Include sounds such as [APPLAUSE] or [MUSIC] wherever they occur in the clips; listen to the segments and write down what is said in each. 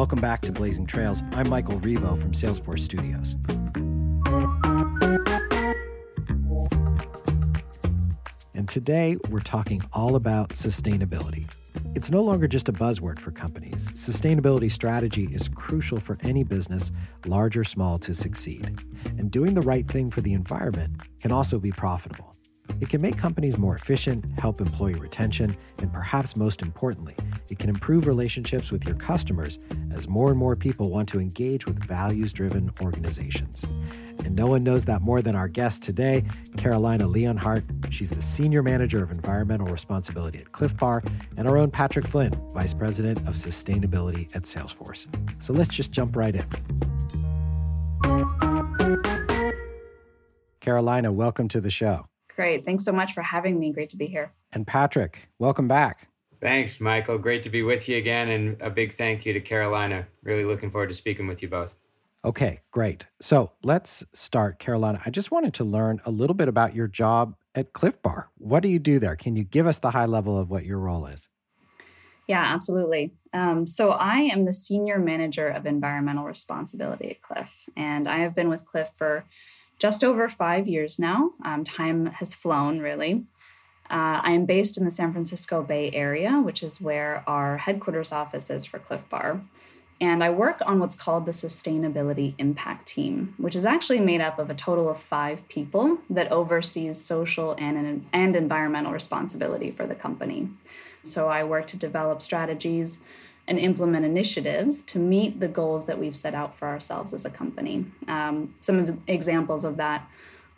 Welcome back to Blazing Trails. I'm Michael Rivo from Salesforce Studios. And today we're talking all about sustainability. It's no longer just a buzzword for companies. Sustainability strategy is crucial for any business, large or small, to succeed. And doing the right thing for the environment can also be profitable. It can make companies more efficient, help employee retention, and perhaps most importantly, it can improve relationships with your customers as more and more people want to engage with values driven organizations. And no one knows that more than our guest today, Carolina Leonhardt. She's the Senior Manager of Environmental Responsibility at Clif Bar, and our own Patrick Flynn, Vice President of Sustainability at Salesforce. So let's just jump right in. Carolina, welcome to the show. Great. Thanks so much for having me. Great to be here. And Patrick, welcome back. Thanks, Michael. Great to be with you again. And a big thank you to Carolina. Really looking forward to speaking with you both. Okay, great. So let's start, Carolina. I just wanted to learn a little bit about your job at Clif Bar. What do you do there? Can you give us the high level of what your role is? Yeah, absolutely. Um, so I am the senior manager of environmental responsibility at Clif, and I have been with Clif for just over five years now. Um, time has flown, really. Uh, I am based in the San Francisco Bay Area, which is where our headquarters office is for Clif Bar. And I work on what's called the Sustainability Impact Team, which is actually made up of a total of five people that oversees social and, and environmental responsibility for the company. So I work to develop strategies and implement initiatives to meet the goals that we've set out for ourselves as a company. Um, some of examples of that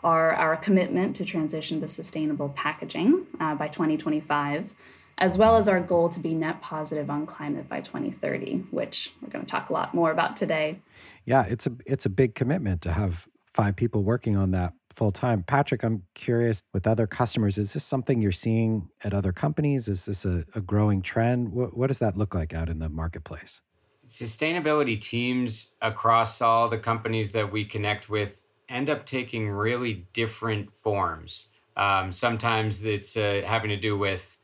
are our commitment to transition to sustainable packaging uh, by 2025, as well as our goal to be net positive on climate by 2030, which we're going to talk a lot more about today. Yeah, it's a it's a big commitment to have five people working on that full time. Patrick, I'm curious with other customers, is this something you're seeing at other companies? Is this a, a growing trend? What, what does that look like out in the marketplace? Sustainability teams across all the companies that we connect with end up taking really different forms. Um, sometimes it's uh, having to do with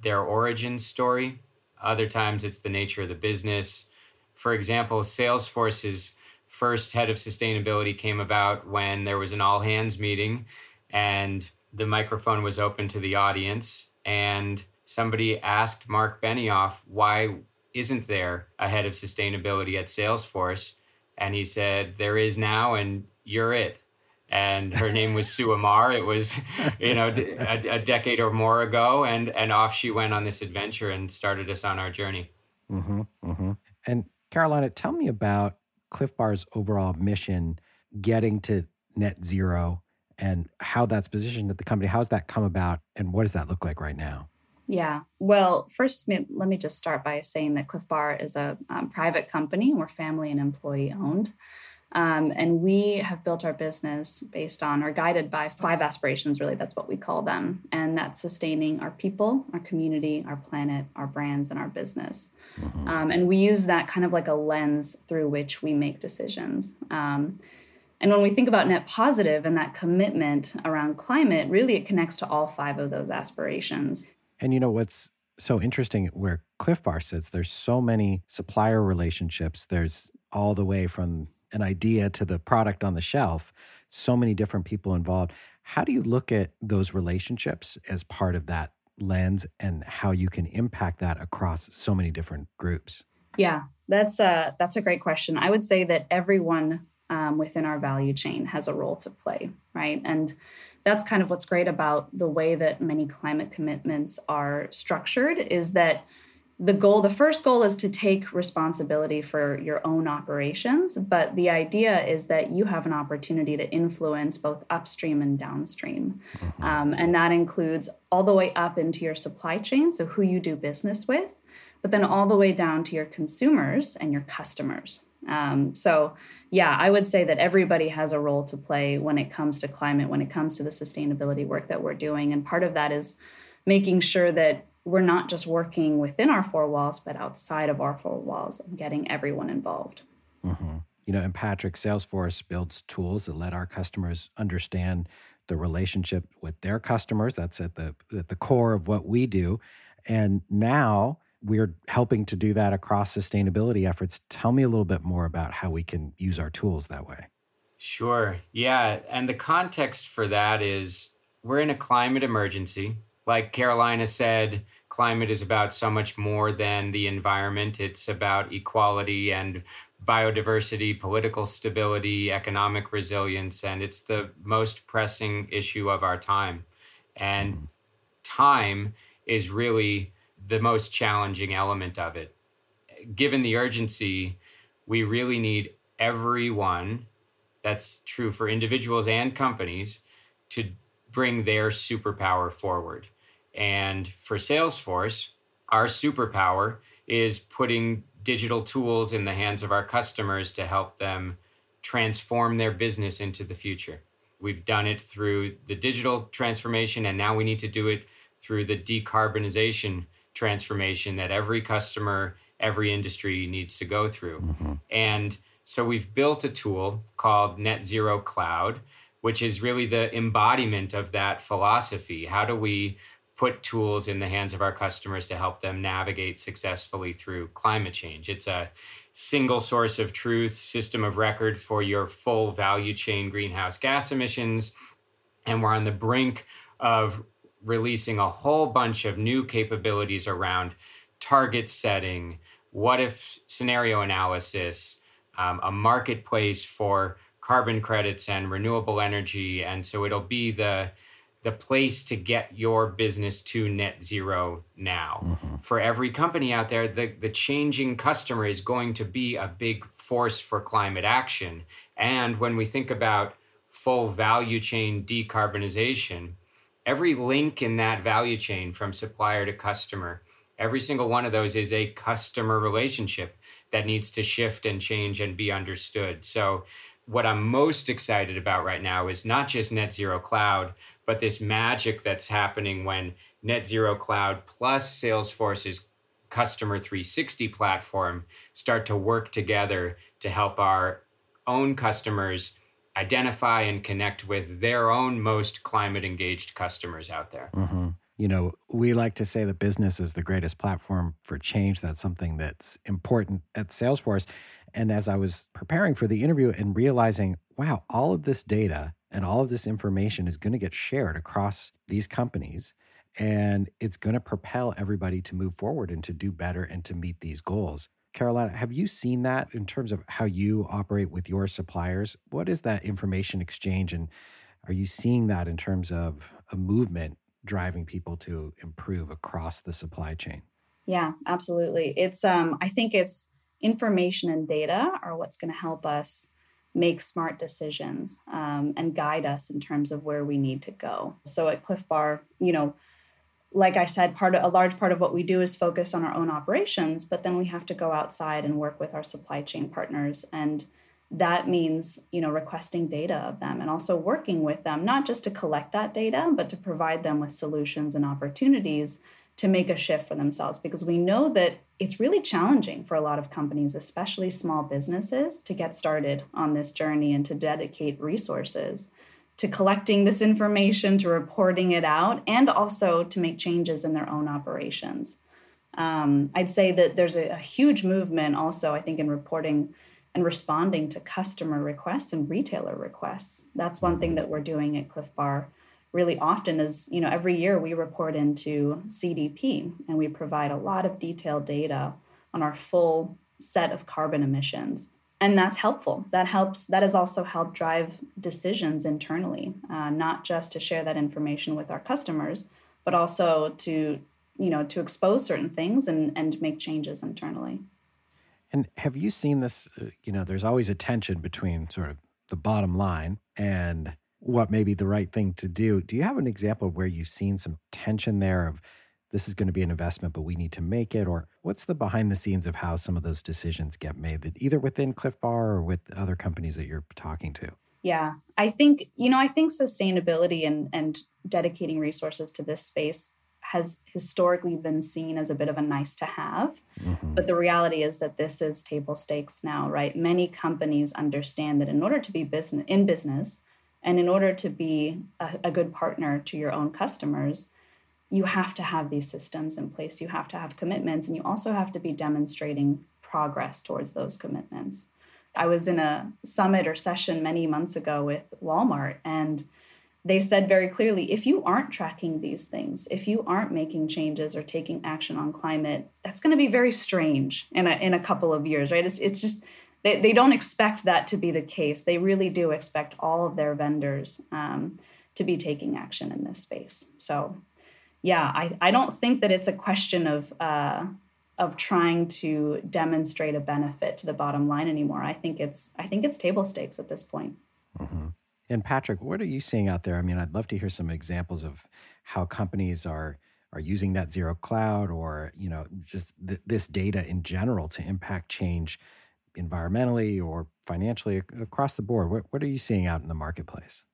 their origin story. Other times it's the nature of the business. For example, Salesforce's first head of sustainability came about when there was an all hands meeting and the microphone was open to the audience and somebody asked Mark Benioff why isn't there a head of sustainability at Salesforce and he said there is now and you're it and her name was Sue Amar. It was, you know, a, a, decade or more ago, and and off she went on this adventure and started us on our journey. Mm-hmm, mm-hmm. And Carolina, tell me about Clif Bar's overall mission, getting to net zero, and how that's positioned at the company. How's that come about, and what does that look like right now? Yeah. Well, first, let me just start by saying that Clif Bar is a um, private company. We're family and employee owned. Um, and we have built our business based on or guided by five aspirations, really, that's what we call them. And that's sustaining our people, our community, our planet, our brands, and our business. Mm-hmm. Um, and we use that kind of like a lens through which we make decisions. Um, and when we think about net positive and that commitment around climate, really it connects to all five of those aspirations. And you know what's so interesting where Clif Bar sits, there's so many supplier relationships. There's all the way from an idea to the product on the shelf, so many different people involved. How do you look at those relationships as part of that lens and how you can impact that across so many different groups? Yeah, that's a that's a great question. I would say that everyone um, within our value chain has a role to play, right? And that's kind of what's great about the way that many climate commitments are structured is that the goal the first goal is to take responsibility for your own operations but the idea is that you have an opportunity to influence both upstream and downstream mm-hmm. um, and that includes all the way up into your supply chain so who you do business with but then all the way down to your consumers and your customers um, so yeah i would say that everybody has a role to play when it comes to climate when it comes to the sustainability work that we're doing and part of that is making sure that we're not just working within our four walls, but outside of our four walls and getting everyone involved. Mm-hmm. You know, and Patrick, Salesforce builds tools that let our customers understand the relationship with their customers. That's at the at the core of what we do. And now we're helping to do that across sustainability efforts. Tell me a little bit more about how we can use our tools that way. Sure. Yeah. And the context for that is we're in a climate emergency. Like Carolina said, climate is about so much more than the environment. It's about equality and biodiversity, political stability, economic resilience, and it's the most pressing issue of our time. And mm-hmm. time is really the most challenging element of it. Given the urgency, we really need everyone, that's true for individuals and companies, to bring their superpower forward. And for Salesforce, our superpower is putting digital tools in the hands of our customers to help them transform their business into the future. We've done it through the digital transformation, and now we need to do it through the decarbonization transformation that every customer, every industry needs to go through. Mm-hmm. And so we've built a tool called Net Zero Cloud, which is really the embodiment of that philosophy. How do we put tools in the hands of our customers to help them navigate successfully through climate change. It's a single source of truth, system of record for your full value chain greenhouse gas emissions. And we're on the brink of releasing a whole bunch of new capabilities around target setting, what if scenario analysis, um, a marketplace for carbon credits and renewable energy. And so it'll be the the place to get your business to net zero now. Mm-hmm. For every company out there, the, the changing customer is going to be a big force for climate action. And when we think about full value chain decarbonization, every link in that value chain from supplier to customer, every single one of those is a customer relationship that needs to shift and change and be understood. So, what I'm most excited about right now is not just Net Zero Cloud, but this magic that's happening when Net Zero Cloud plus Salesforce's Customer 360 platform start to work together to help our own customers identify and connect with their own most climate engaged customers out there. Mm-hmm. You know, we like to say that business is the greatest platform for change. That's something that's important at Salesforce. And as I was preparing for the interview and realizing, wow, all of this data and all of this information is going to get shared across these companies. And it's going to propel everybody to move forward and to do better and to meet these goals. Carolina, have you seen that in terms of how you operate with your suppliers? What is that information exchange? And are you seeing that in terms of a movement driving people to improve across the supply chain? Yeah, absolutely. It's um I think it's information and data are what's going to help us make smart decisions um, and guide us in terms of where we need to go. So at Clif Bar, you know, like I said, part of, a large part of what we do is focus on our own operations, but then we have to go outside and work with our supply chain partners and that means you know requesting data of them and also working with them not just to collect that data but to provide them with solutions and opportunities to make a shift for themselves because we know that it's really challenging for a lot of companies, especially small businesses, to get started on this journey and to dedicate resources to collecting this information, to reporting it out, and also to make changes in their own operations. Um, I'd say that there's a, a huge movement also, I think, in reporting and responding to customer requests and retailer requests. That's one thing that we're doing at Clif Bar really often is, you know, every year we report into CDP and we provide a lot of detailed data on our full set of carbon emissions. And that's helpful. That helps, that has also helped drive decisions internally, uh, not just to share that information with our customers, but also to, you know, to expose certain things and, and make changes internally. And have you seen this? Uh, you know, there's always a tension between sort of the bottom line and what may be the right thing to do. Do you have an example of where you've seen some tension there of this is going to be an investment, but we need to make it? Or what's the behind the scenes of how some of those decisions get made, that either within Clif Bar or with other companies that you're talking to? Yeah, I think, you know, I think sustainability and, and dedicating resources to this space has historically been seen as a bit of a nice to have. Mm-hmm. But the reality is that this is table stakes now, right? Many companies understand that in order to be business in business, and in order to be a, a good partner to your own customers, you have to have these systems in place. You have to have commitments, and you also have to be demonstrating progress towards those commitments. I was in a summit or session many months ago with Walmart, and they said very clearly if you aren't tracking these things, if you aren't making changes or taking action on climate, that's going to be very strange in a, in a couple of years, right? It's, it's just, they, they don't expect that to be the case. They really do expect all of their vendors um, to be taking action in this space. So, yeah, I, I don't think that it's a question of, uh, of trying to demonstrate a benefit to the bottom line anymore. I think it's I think it's table stakes at this point. Mm-hmm. And Patrick, what are you seeing out there? I mean, I'd love to hear some examples of how companies are are using net zero cloud or you know just th- this data in general to impact change environmentally or financially across the board. What what are you seeing out in the marketplace?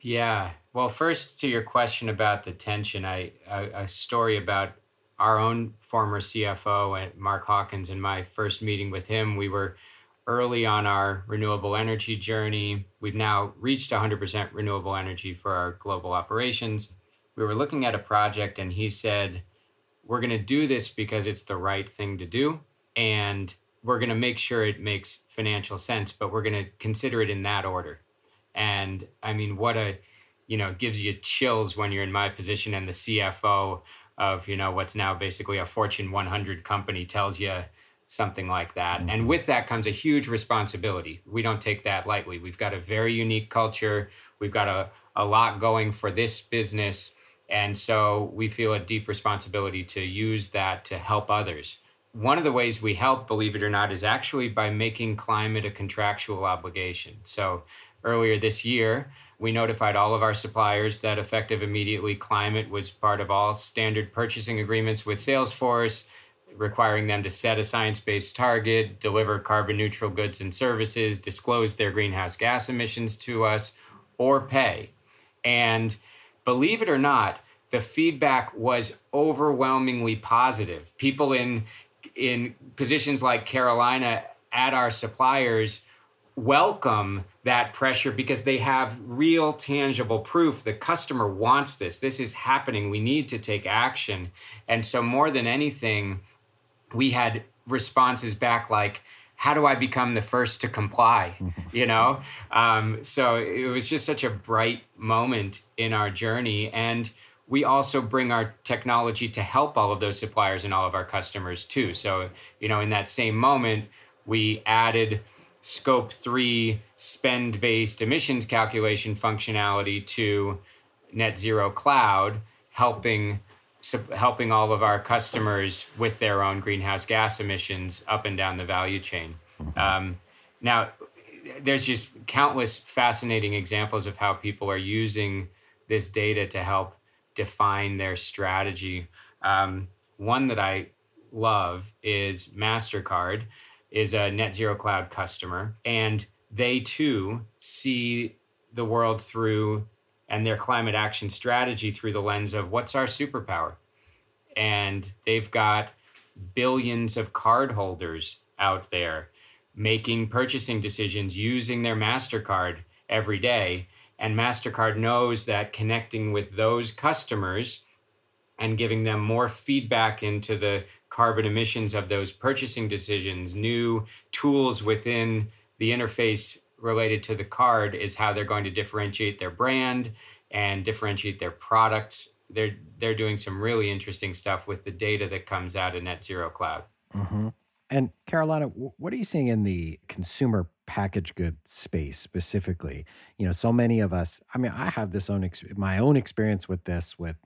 Yeah. Well, first to your question about the tension, I a, story about our own former CFO, uh, Mark Hawkins, in my first meeting with him, we were early on our renewable energy journey. We've now reached 100% renewable energy for our global operations. We were looking at a project, and he said, We're going to do this because it's the right thing to do. And we're going to make sure it makes financial sense, but we're going to consider it in that order. And I mean, what a, you know, gives you chills when you're in my position and the CFO of, you know, what's now basically a Fortune 100 company tells you something like that. Mm-hmm. And with that comes a huge responsibility. We don't take that lightly. We've got a very unique culture. We've got a, a lot going for this business. And so we feel a deep responsibility to use that to help others. One of the ways we help, believe it or not, is actually by making climate a contractual obligation. So earlier this year, we notified all of our suppliers that effective immediately climate was part of all standard purchasing agreements with Salesforce requiring them to set a science based target, deliver carbon neutral goods and services, disclose their greenhouse gas emissions to us, or pay. And believe it or not, the feedback was overwhelmingly positive. People in in positions like Carolina at our suppliers welcome that pressure because they have real tangible proof the customer wants this. This is happening. We need to take action. And so more than anything we had responses back like how do i become the first to comply? [LAUGHS] You know? Um, so it was just such a bright moment in our journey. And we also bring our technology to help all of those suppliers and all of our customers too so you know in that same moment we added scope 3 spend based emissions calculation functionality to net zero cloud helping helping all of our customers with their own greenhouse gas emissions up and down the value chain. Mm-hmm. Um, now, there's just countless fascinating examples of how people are using this data to help define their strategy. Um, one that I love is MasterCard is a net zero cloud customer and they too see the world through and their climate action strategy through the lens of what's our superpower. And they've got billions of cardholders out there making purchasing decisions using their MasterCard every day. And MasterCard knows that connecting with those customers and giving them more feedback into the carbon emissions of those purchasing decisions, new tools within the interface related to the card is how they're going to differentiate their brand and differentiate their products. They're they're doing some really interesting stuff with the data that comes out of Net Zero Cloud. Mm-hmm. And Carolina, what are you seeing in the consumer package good space specifically? You know, so many of us. I mean, I have this own my own experience with this. With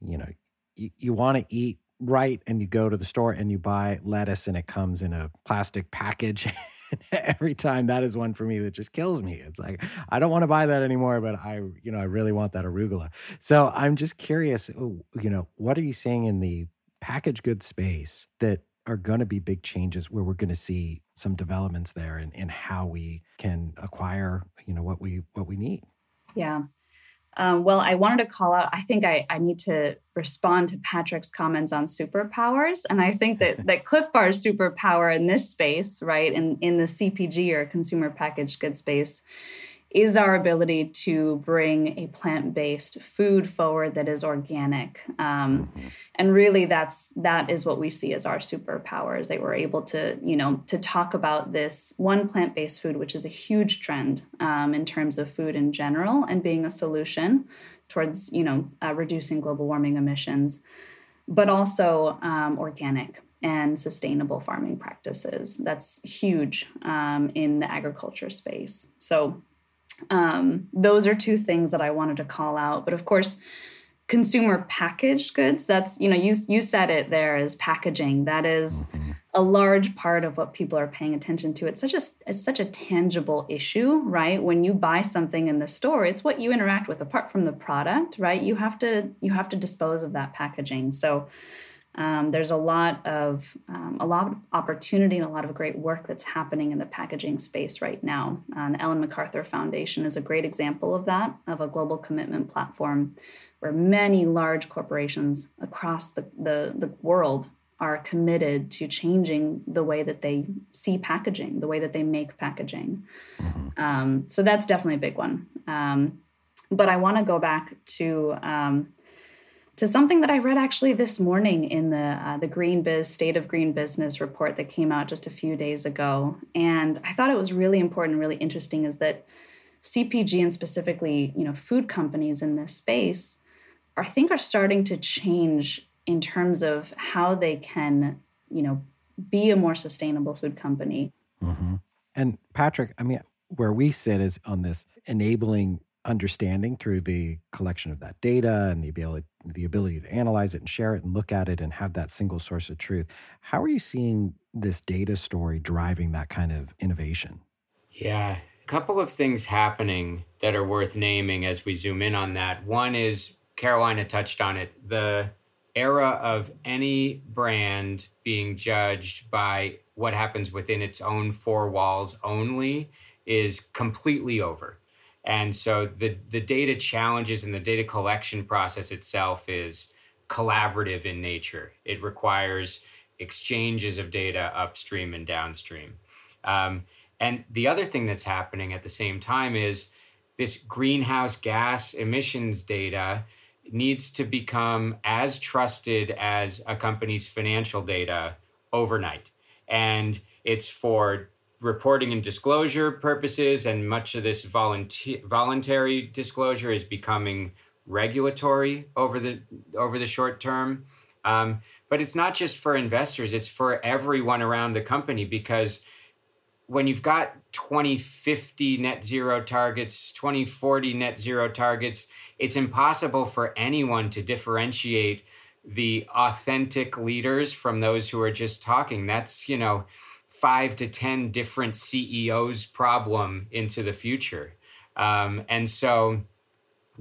you know, you, you want to eat right, and you go to the store and you buy lettuce, and it comes in a plastic package. [LAUGHS] every time that is one for me that just kills me. It's like I don't want to buy that anymore, but I, you know, I really want that arugula. So I'm just curious, oh, you know, what are you seeing in the package goods space that are going to be big changes where we're going to see some developments there in, in how we can acquire, you know, what we what we need. Yeah. Um, well, I wanted to call out, I think I, I need to respond to Patrick's comments on superpowers. And I think that, [LAUGHS] that Clif Bar's superpower in this space, right, in, in the CPG or consumer packaged goods space, is our ability to bring a plant-based food forward that is organic um, mm-hmm. and really that's that is what we see as our superpowers that we're able to you know to talk about this one plant-based food which is a huge trend um, in terms of food in general and being a solution towards you know uh, reducing global warming emissions but also um, organic and sustainable farming practices. That's huge um, in the agriculture space. So, um, those are two things that I wanted to call out. But of course, consumer packaged goods, that's, you know, you, you said it there as packaging. That is mm-hmm. a large part of what people are paying attention to. It's such a, it's such a tangible issue, right? When you buy something in the store, it's what you interact with apart from the product, right? You have to, you have to dispose of that packaging. So, um, there's a lot of um, a lot of opportunity and a lot of great work that's happening in the packaging space right now. Uh, the Ellen MacArthur Foundation is a great example of that, of a global commitment platform where many large corporations across the, the, the world are committed to changing the way that they see packaging, the way that they make packaging. Mm-hmm. Um, so that's definitely a big one. Um, but I want to go back to um, to something that I read actually this morning in the uh, the GreenBiz State of Green Business report that came out just a few days ago, and I thought it was really important, and really interesting, is that CPG and specifically, you know, food companies in this space, I think, are starting to change in terms of how they can, you know, be a more sustainable food company. Mm-hmm. And Patrick, I mean, where we sit is on this enabling understanding through the collection of that data and the ability the ability to analyze it and share it and look at it and have that single source of truth. How are you seeing this data story driving that kind of innovation? Yeah, a couple of things happening that are worth naming as we zoom in on that. One is Carolina touched on it. The era of any brand being judged by what happens within its own four walls only is completely over. And so the the data challenges and the data collection process itself is collaborative in nature. It requires exchanges of data upstream and downstream. Um, and the other thing that's happening at the same time is this greenhouse gas emissions data needs to become as trusted as a company's financial data overnight. And it's for reporting and disclosure purposes, and much of this volunteer, voluntary disclosure is becoming regulatory over the over the short term. Um, but it's not just for investors; it's for everyone around the company because when you've got 2050 net zero targets, 2040 net zero targets, it's impossible for anyone to differentiate the authentic leaders from those who are just talking. That's, you know, five to 10 different CEOs problem into the future. Um, and so,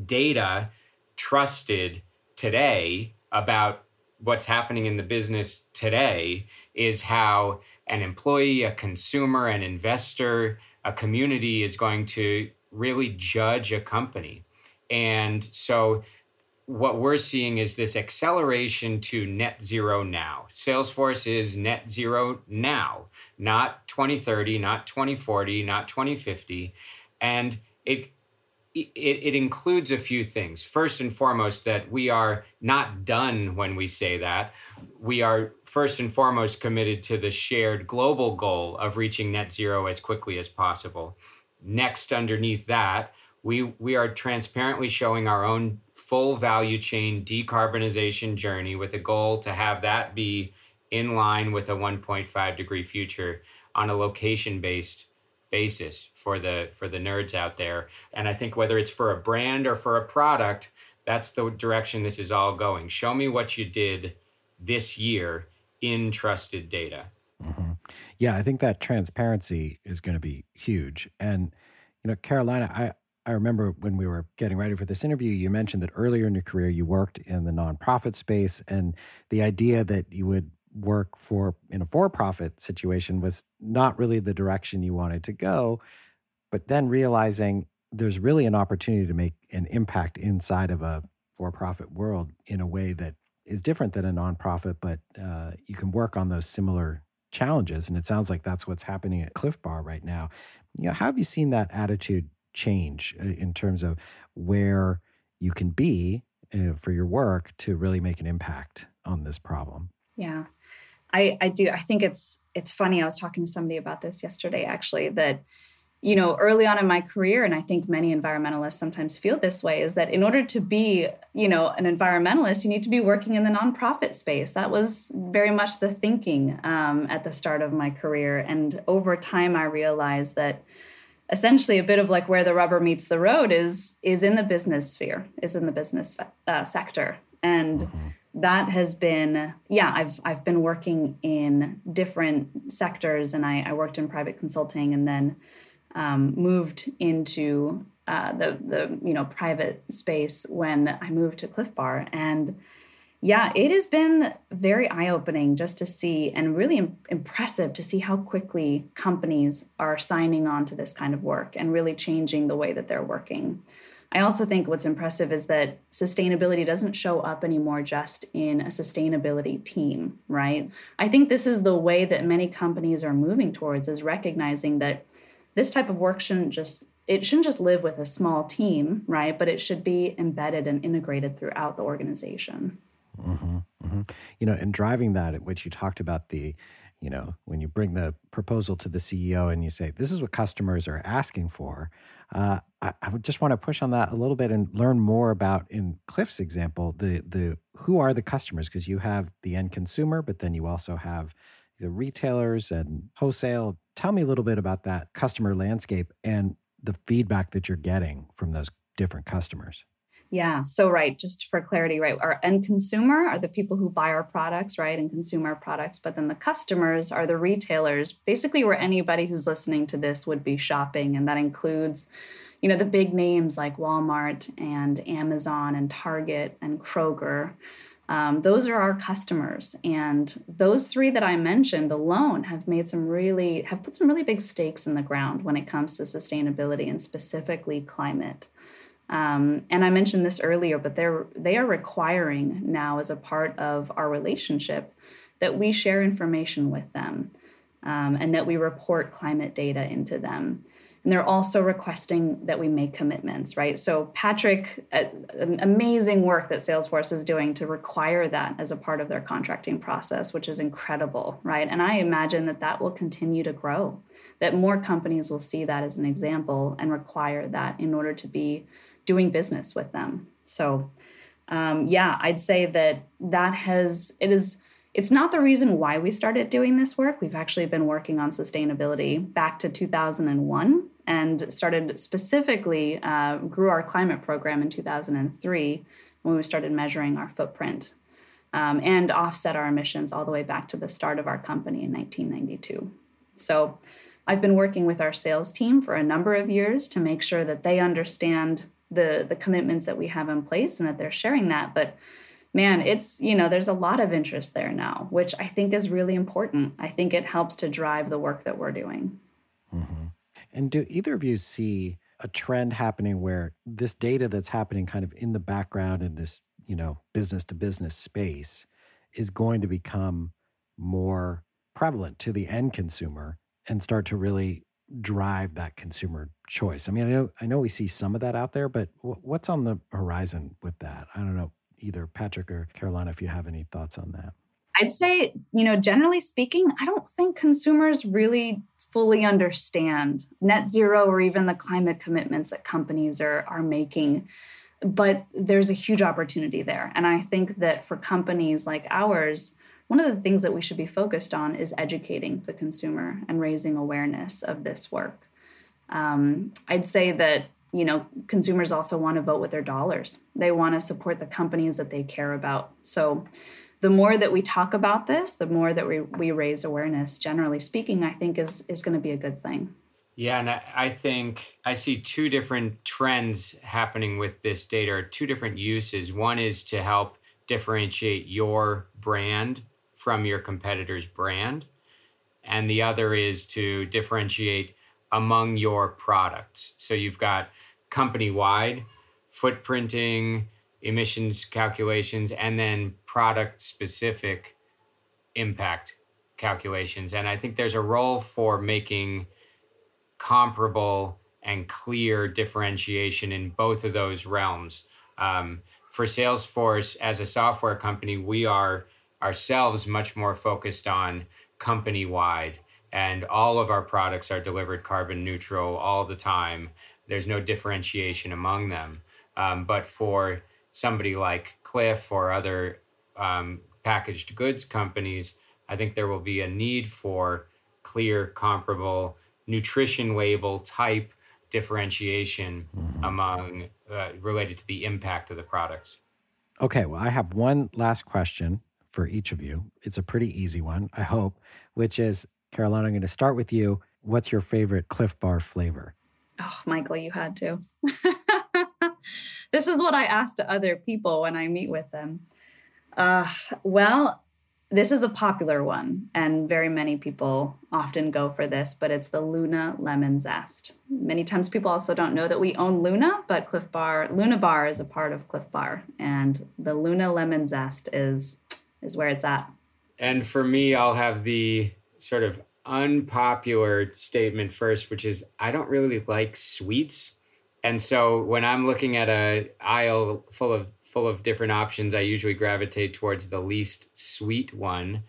data trusted today about what's happening in the business today is how an employee, a consumer, an investor, a community is going to really judge a company. And so, what we're seeing is this acceleration to net zero now. Salesforce is net zero now not 2030, not 2040, not 2050. And it, it, it includes a few things. First and foremost, that we are not done when we say that. We are first and foremost committed to the shared global goal of reaching net zero as quickly as possible. Next, underneath that, we, we are transparently showing our own full value chain decarbonization journey with a goal to have that be in line with a 1.5 degree future on a location based basis for the for the nerds out there. And i think whether it's for a brand or for a product that's the direction this is all going. Show me what you did this year in trusted data. Mm-hmm. yeah i think that transparency is going to be huge. And you know carolina i I remember when we were getting ready for this interview, you mentioned that earlier in your career you worked in the nonprofit space, and the idea that you would work for in a for-profit situation was not really the direction you wanted to go but then realizing there's really an opportunity to make an impact inside of a for-profit world in a way that is different than a nonprofit but uh, you can work on those similar challenges and it sounds like that's what's happening at clif bar right now you know how have you seen that attitude change uh, in terms of where you can be uh, for your work to really make an impact on this problem. Yeah. I, I do. I think it's it's funny. I was talking to somebody about this yesterday, actually, that you know, early on in my career, and I think many environmentalists sometimes feel this way, is that in order to be, you know, an environmentalist, you need to be working in the nonprofit space. That was very much the thinking um, at the start of my career. And over time, I realized that essentially a bit of like where the rubber meets the road is is in the business sphere, is in the business uh, sector, and. That has been yeah i've i've been working in different sectors and i, I worked in private consulting and then um, moved into uh, the the you know private space when I moved to clif Bar, and yeah, it has been very eye opening just to see and really Im- impressive to see how quickly companies are signing on to this kind of work and really changing the way that they're working. I also think what's impressive is that sustainability doesn't show up anymore just in a sustainability team, right? I think this is the way that many companies are moving towards is recognizing that this type of work shouldn't just it shouldn't just live with a small team right but it should be embedded and integrated throughout the organization mm-hmm, mm-hmm. you know and driving that which you talked about the you know when you bring the proposal to the ceo and you say this is what customers are asking for uh, I, I, would just want to push on that a little bit and learn more about in clif's example the the who are the customers because you have the end consumer but then you also have the retailers and wholesale. Tell me a little bit about that customer landscape and the feedback that you're getting from those different customers. Yeah, so right, just for clarity, right, our end consumer are the people who buy our products, right, and consume our products, but then the customers are the retailers, basically where anybody who's listening to this would be shopping, and that includes you know the big names like Walmart and Amazon and Target and Kroger. Um, those are our customers and those three that i mentioned alone have made some really have put some really big stakes in the ground when it comes to sustainability and specifically climate um, and i mentioned this earlier but they're they are requiring now as a part of our relationship that we share information with them um, and that we report climate data into them and they're also requesting that we make commitments, right? So, Patrick, uh, amazing work that Salesforce is doing to require that as a part of their contracting process, which is incredible, right? And I imagine that that will continue to grow, that more companies will see that as an example and require that in order to be doing business with them. So, um, yeah, I'd say that that has, it is, it's not the reason why we started doing this work. We've actually been working on sustainability back to 2001 and started specifically, uh, grew our climate program in 2003 when we started measuring our footprint um, and offset our emissions all the way back to the start of our company in 1992. So I've been working with our sales team for a number of years to make sure that they understand the, the commitments that we have in place and that they're sharing that. But man, it's, you know, there's a lot of interest there now, which I think is really important. I think it helps to drive the work that we're doing. Mm-hmm. And do either of you see a trend happening where this data that's happening kind of in the background in this, you know, business to business space is going to become more prevalent to the end consumer and start to really drive that consumer choice? I mean, I know I know we see some of that out there, but what's on the horizon with that? I don't know either Patrick or Carolina, if you have any thoughts on that. I'd say, you know, generally speaking, I don't think consumers really fully understand net zero or even the climate commitments that companies are, are making. But there's a huge opportunity there. And I think that for companies like ours, one of the things that we should be focused on is educating the consumer and raising awareness of this work. Um, I'd say that you know, consumers also want to vote with their dollars. They want to support the companies that they care about. So the more that we talk about this, the more that we, we raise awareness, generally speaking, I think is is going to be a good thing. Yeah, and I think I see two different trends happening with this data, or two different uses. One is to help differentiate your brand from your competitor's brand, and the other is to differentiate among your products. So you've got company wide footprinting, emissions calculations, and then product specific impact calculations. And I think there's a role for making comparable and clear differentiation in both of those realms. Um, for Salesforce, as a software company, we are ourselves much more focused on company wide, and all of our products are delivered carbon neutral all the time. There's no differentiation among them. Um, but for somebody like Clif or other um, packaged goods companies, I think there will be a need for clear, comparable nutrition label type differentiation mm-hmm. among uh, related to the impact of the products. Okay, well, I have one last question for each of you. It's a pretty easy one, I hope, which is Carolina, I'm going to start with you. What's your favorite Clif Bar flavor? Oh, Michael, you had to. [LAUGHS] this is what I ask to other people when I meet with them. Uh, well, this is a popular one, and very many people often go for this, but it's the Luna Lemon Zest. Many times people also don't know that we own Luna, but Clif Bar, Luna Bar is a part of Clif Bar, and the Luna Lemon Zest is is where it's at. And for me, I'll have the sort of unpopular statement first, which is I don't really like sweets. And so when I'm looking at a aisle full of full of different options, I usually gravitate towards the least sweet one.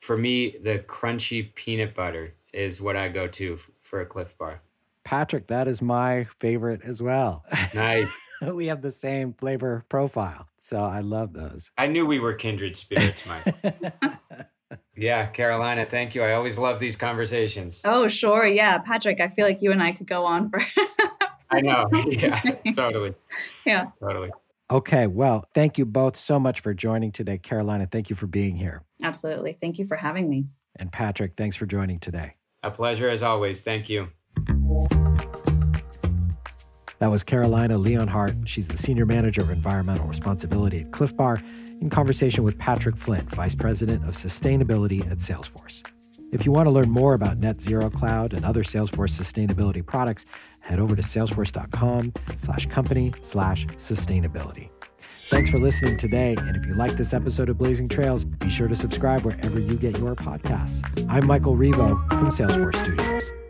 For me, the crunchy peanut butter is what I go to for a Clif Bar. Patrick, that is my favorite as well. [LAUGHS] Nice. [LAUGHS] we have the same flavor profile. So I love those. I knew we were kindred spirits, Mike. [LAUGHS] yeah, Carolina, thank you. I always love these conversations. Oh, sure. Yeah. Patrick, I feel like you and I could go on for. [LAUGHS] I know. Yeah, totally. Yeah. Totally. Okay, well, thank you both so much for joining today. Carolina, thank you for being here. Absolutely. Thank you for having me. And Patrick, thanks for joining today. A pleasure as always. Thank you. That was Carolina Leonhardt. She's the Senior Manager of Environmental Responsibility at Clif Bar, in conversation with Patrick Flynn, Vice President of Sustainability at Salesforce. If you want to learn more about Net Zero Cloud and other Salesforce sustainability products, head over to salesforce.com slash company slash sustainability. Thanks for listening today. And if you like this episode of Blazing Trails, be sure to subscribe wherever you get your podcasts. I'm Michael Rivo from Salesforce Studios.